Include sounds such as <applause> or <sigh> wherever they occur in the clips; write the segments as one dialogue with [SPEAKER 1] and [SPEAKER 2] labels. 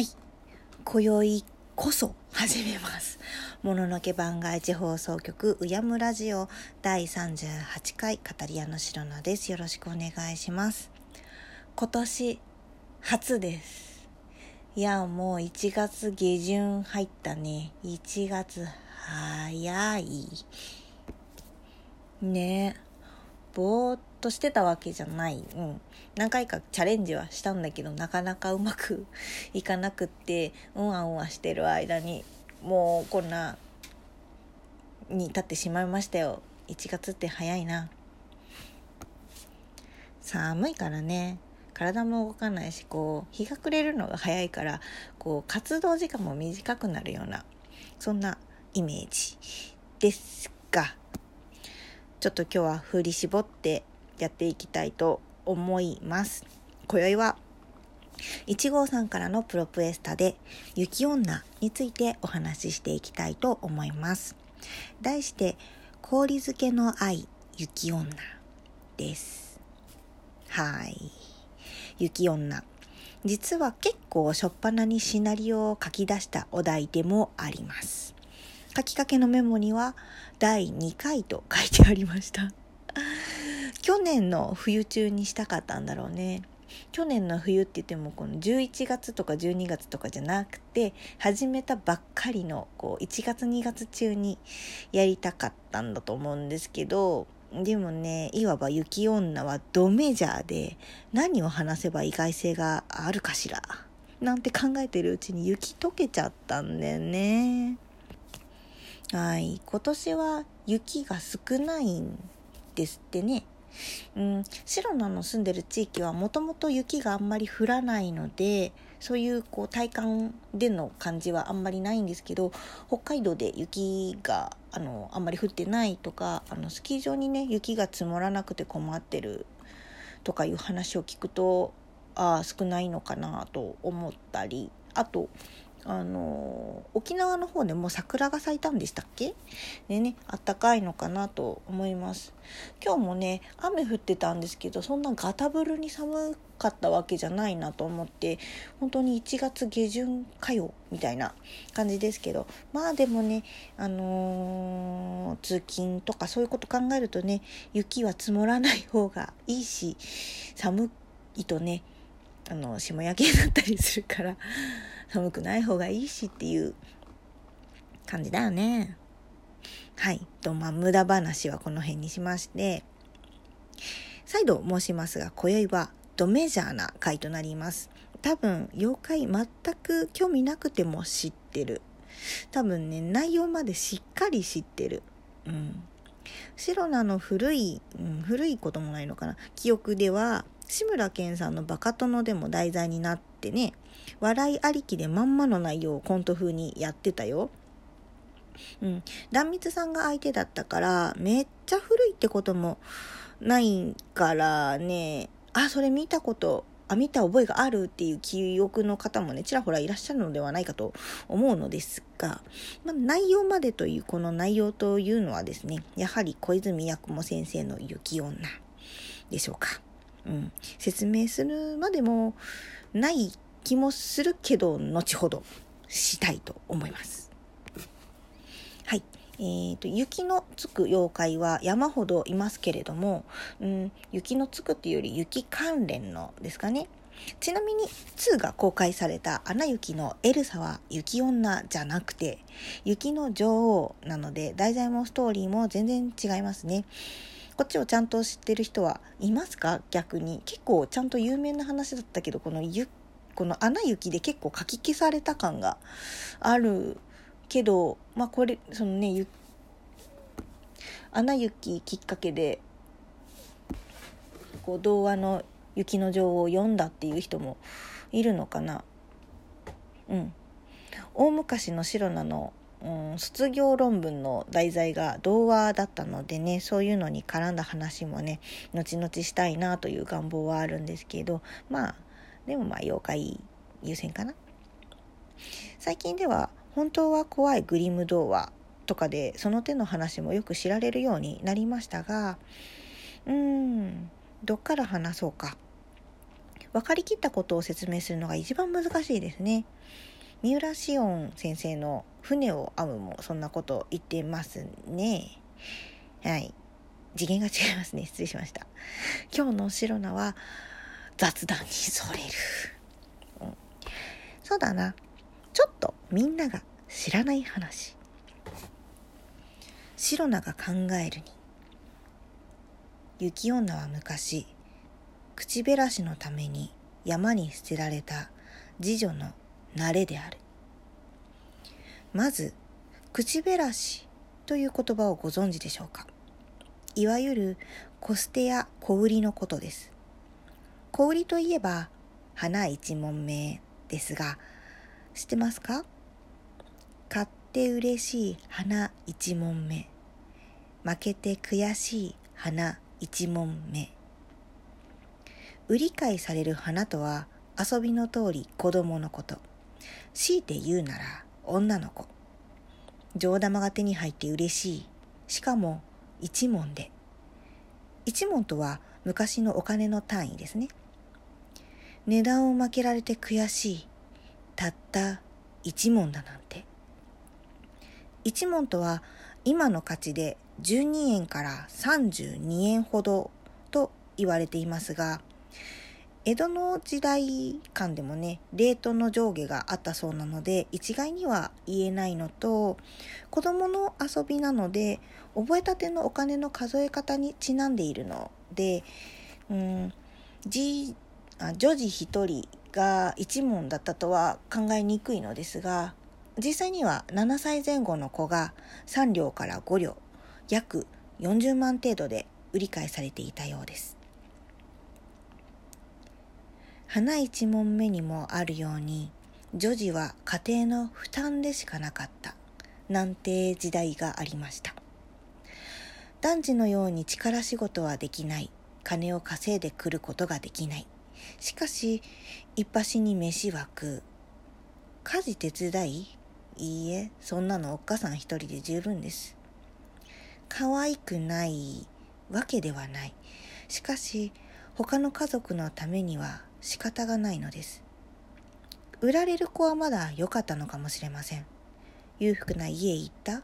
[SPEAKER 1] はい。今宵こそ始めます。もののけ番外地放送局うやむラジオ第38回語り屋の白菜です。よろしくお願いします。今年初です。いやもう1月下旬入ったね。1月早い。ね。ぼーっとしてたわけじゃない、うん、何回かチャレンジはしたんだけどなかなかうまく <laughs> いかなくってうんわうんわしてる間にもうこんなに立ってしまいましたよ。1月って早いな。寒いからね。体も動かないしこう日が暮れるのが早いからこう活動時間も短くなるようなそんなイメージですが。ちょっと今日は振り絞ってやっていきたいと思います。今宵は1号さんからのプロプエスタで雪女についてお話ししていきたいと思います。題して氷漬けの愛雪女です。はい。雪女。実は結構初っ端にシナリオを書き出したお題でもあります。書きかけのメモには第2回と書いてありました。<laughs> 去年の冬中にしたかったんだろうね。去年の冬って言ってもこの11月とか12月とかじゃなくて始めたばっかりのこう1月2月中にやりたかったんだと思うんですけどでもねいわば雪女はドメジャーで何を話せば意外性があるかしらなんて考えてるうちに雪溶けちゃったんだよね。はい。今年は雪が少ないんですってね。うん、白菜の住んでる地域はもともと雪があんまり降らないのでそういうこう体感での感じはあんまりないんですけど北海道で雪があのあんまり降ってないとかあのスキー場にね雪が積もらなくて困ってるとかいう話を聞くとああ少ないのかなと思ったりあとあの沖縄の方でも桜が咲いたんでしたっけ？でねあったかいのかなと思います。今日もね雨降ってたんですけどそんなガタブルに寒かったわけじゃないなと思って本当に1月下旬かよみたいな感じですけど。まあでもねあのー、通勤とかそういうこと考えるとね雪は積もらない方がいいし寒いとねあの霜焼けになったりするから。寒くない方がいいしっていう感じだよね。はい。と、まあ、無駄話はこの辺にしまして、再度申しますが、今宵はドメジャーな回となります。多分、妖怪全く興味なくても知ってる。多分ね、内容までしっかり知ってる。うん。白菜の古い、うん、古いこともないのかな。記憶では、志村けんさんのバカ殿でも題材になってね、笑いありきでまんまの内容をコント風にやってたよ。うん。壇蜜さんが相手だったから、めっちゃ古いってこともないからね、あ、それ見たこと、あ、見た覚えがあるっていう記憶の方もね、ちらほらいらっしゃるのではないかと思うのですが、まあ、内容までという、この内容というのはですね、やはり小泉八雲先生の雪女でしょうか。うん、説明するまでもない気もするけど、後ほどしたいと思います。はい。えーと、雪のつく妖怪は山ほどいますけれども、うん、雪のつくっていうより雪関連のですかね。ちなみに2が公開された「アナ雪」のエルサは雪女じゃなくて雪の女王なので題材もストーリーも全然違いますね。こっちをちゃんと知ってる人はいますか？逆に。結構ちゃんと有名な話だったけどこのゆこの「アナ雪」で結構書き消された感があるけどまあこれそのね「アナ雪」きっかけでこう童話の「雪の女王」を読んだっていう人もいるのかな？うん。大昔の白菜のうん、卒業論文の題材が童話だったのでねそういうのに絡んだ話もね後々したいなという願望はあるんですけどまあでもまあ妖怪優先かな最近では本当は怖いグリム童話とかでその手の話もよく知られるようになりましたがうーんどっから話そうか分かりきったことを説明するのが一番難しいですね。三浦紫音先生の「船を編む」もそんなこと言ってますね。はい。次元が違いますね。失礼しました。今日の白菜は雑談にそれる。うん、そうだな。ちょっとみんなが知らない話。白菜が考えるに。雪女は昔、口減らしのために山に捨てられた次女の慣れである。まず、口減らしという言葉をご存知でしょうか？いわゆるコステや小売りのことです。小売りといえば花一問目ですが、知ってますか？買って嬉しい花一問目。負けて悔しい花一問目。売り買いされる花とは遊びの通り子供のこと。強いて言うなら女の子。上玉が手に入って嬉しい。しかも一文で。一文とは昔のお金の単位ですね。値段を負けられて悔しい。たった一文だなんて。一文とは今の価値で12円から32円ほどと言われていますが、江戸の時代間でもね、レートの上下があったそうなので、一概には言えないのと、子供の遊びなので、覚えたてのお金の数え方にちなんでいるので、うん、じあ女児一人が一問だったとは考えにくいのですが、実際には7歳前後の子が3両から5両、約40万程度で売り買いされていたようです。花一問目にもあるように女児は家庭の負担でしかなかった。なんて時代がありました。男児のように力仕事はできない。金を稼いでくることができない。しかし一発に飯は食う家事手伝い？いいえそんなのおっかさん一人で十分です。可愛くないわけではない。しかし他の家族のためには仕方がないのです。売られる子はまだ良かったのかもしれません。裕福な家へ行った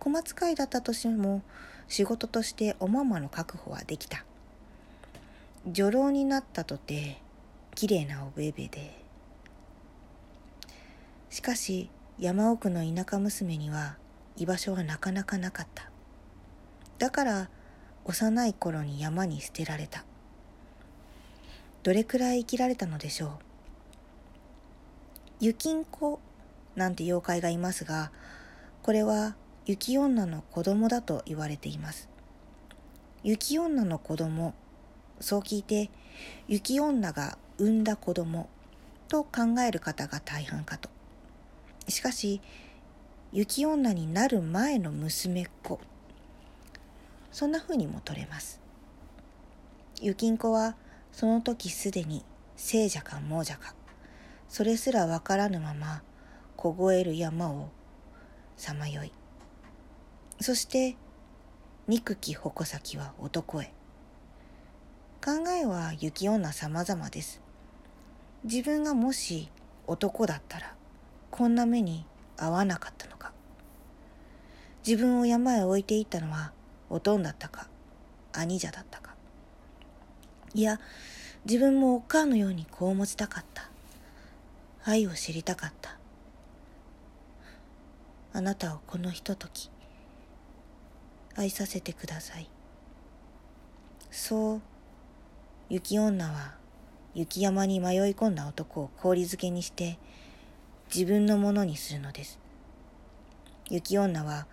[SPEAKER 1] 小松会だったとしても仕事としておままの確保はできた。女郎になったとて綺麗なおべべで。しかし山奥の田舎娘には居場所はなかなかなかった。だから幼い頃に山に捨てられた。どれくらい生きられたのでしょう？雪ん子なんて妖怪がいますがこれは雪女の子供だと言われています。雪女の子供そう聞いて雪女が産んだ子供と考える方が大半かと。しかし雪女になる前の娘っ子そんな風にも取れます。雪ん子はその時すでに聖者か亡者かそれすらわからぬまま凍える山をさまよい。そして憎き矛先は男へ。考えは雪女さまざまです。自分がもし男だったらこんな目に遭わなかったのか。自分を山へ置いていったのはおとんだったか兄者だったか。いや、自分もお母のようにこう持ちたかった。愛を知りたかった。あなたをこのひととき、愛させてください。そう、雪女は雪山に迷い込んだ男を氷漬けにして自分のものにするのです。雪女は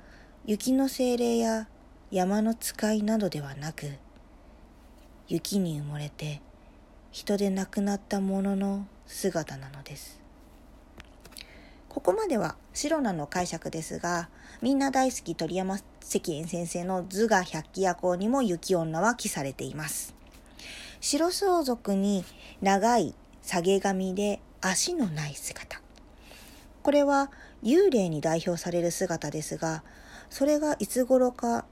[SPEAKER 1] 雪の精霊や山の使いなどではなく、雪に埋もれて人で亡くなったものの姿なのです。ここまでは白菜の解釈ですがみんな大好き鳥山石燕先生の図画百鬼夜行にも雪女は記されています。白装束に長い下げ髪で足のない姿。これは幽霊に代表される姿ですがそれがいつ頃か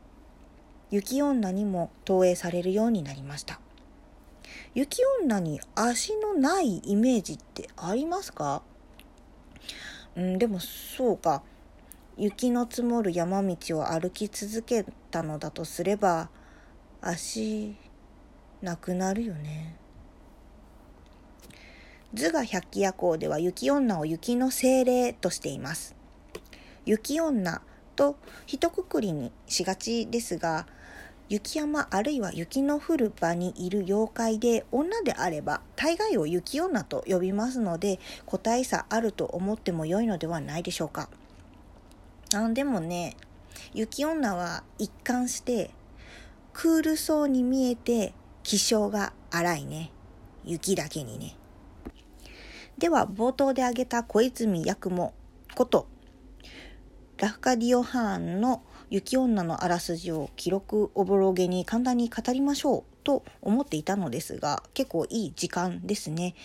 [SPEAKER 1] 雪女にも投影されるようになりました。雪女に足のないイメージってありますか？うんでもそうか。雪の積もる山道を歩き続けたのだとすれば足なくなるよね。図画百鬼夜行では雪女を雪の精霊としています。雪女と一括りにしがちですが雪山あるいは雪の降る場にいる妖怪で女であれば大概を雪女と呼びますので個体差あると思っても良いのではないでしょうか。あでもね雪女は一貫してクールそうに見えて気性が荒いね。雪だけにね。では冒頭で挙げた小泉八雲ことラフカディオ・ハーンの雪女のあらすじを記録おぼろげに簡単に語りましょうと思っていたのですが結構いい時間ですね。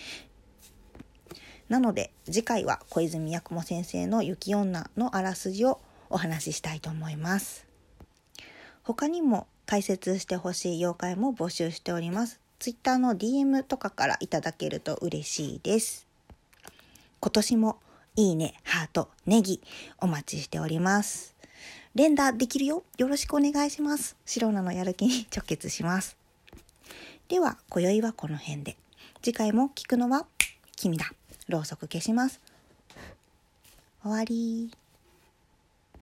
[SPEAKER 1] なので次回は小泉八雲先生の雪女のあらすじをお話ししたいと思います。他にも解説してほしい妖怪も募集しております。Twitter の DM とかからいただけると嬉しいです。今年もいいね、ハート、ネギお待ちしております。連打できるよ。よろしくお願いします。シロナのやる気に直結します。では、今宵はこの辺で。次回も聞くのは君だ。ろうそく消します。終わり